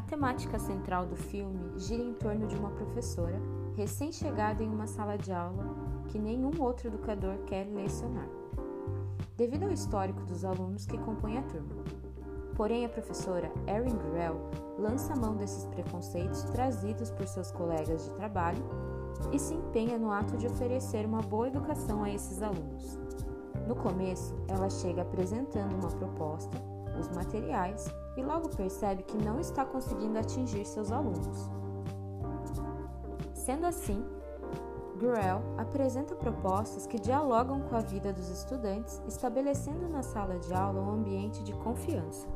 temática central do filme gira em torno de uma professora recém-chegada em uma sala de aula que nenhum outro educador quer lecionar, devido ao histórico dos alunos que compõem a turma. Porém, a professora Erin Grell lança mão desses preconceitos trazidos por seus colegas de trabalho e se empenha no ato de oferecer uma boa educação a esses alunos. No começo, ela chega apresentando uma proposta, os materiais e logo percebe que não está conseguindo atingir seus alunos. Sendo assim, Gruel apresenta propostas que dialogam com a vida dos estudantes, estabelecendo na sala de aula um ambiente de confiança.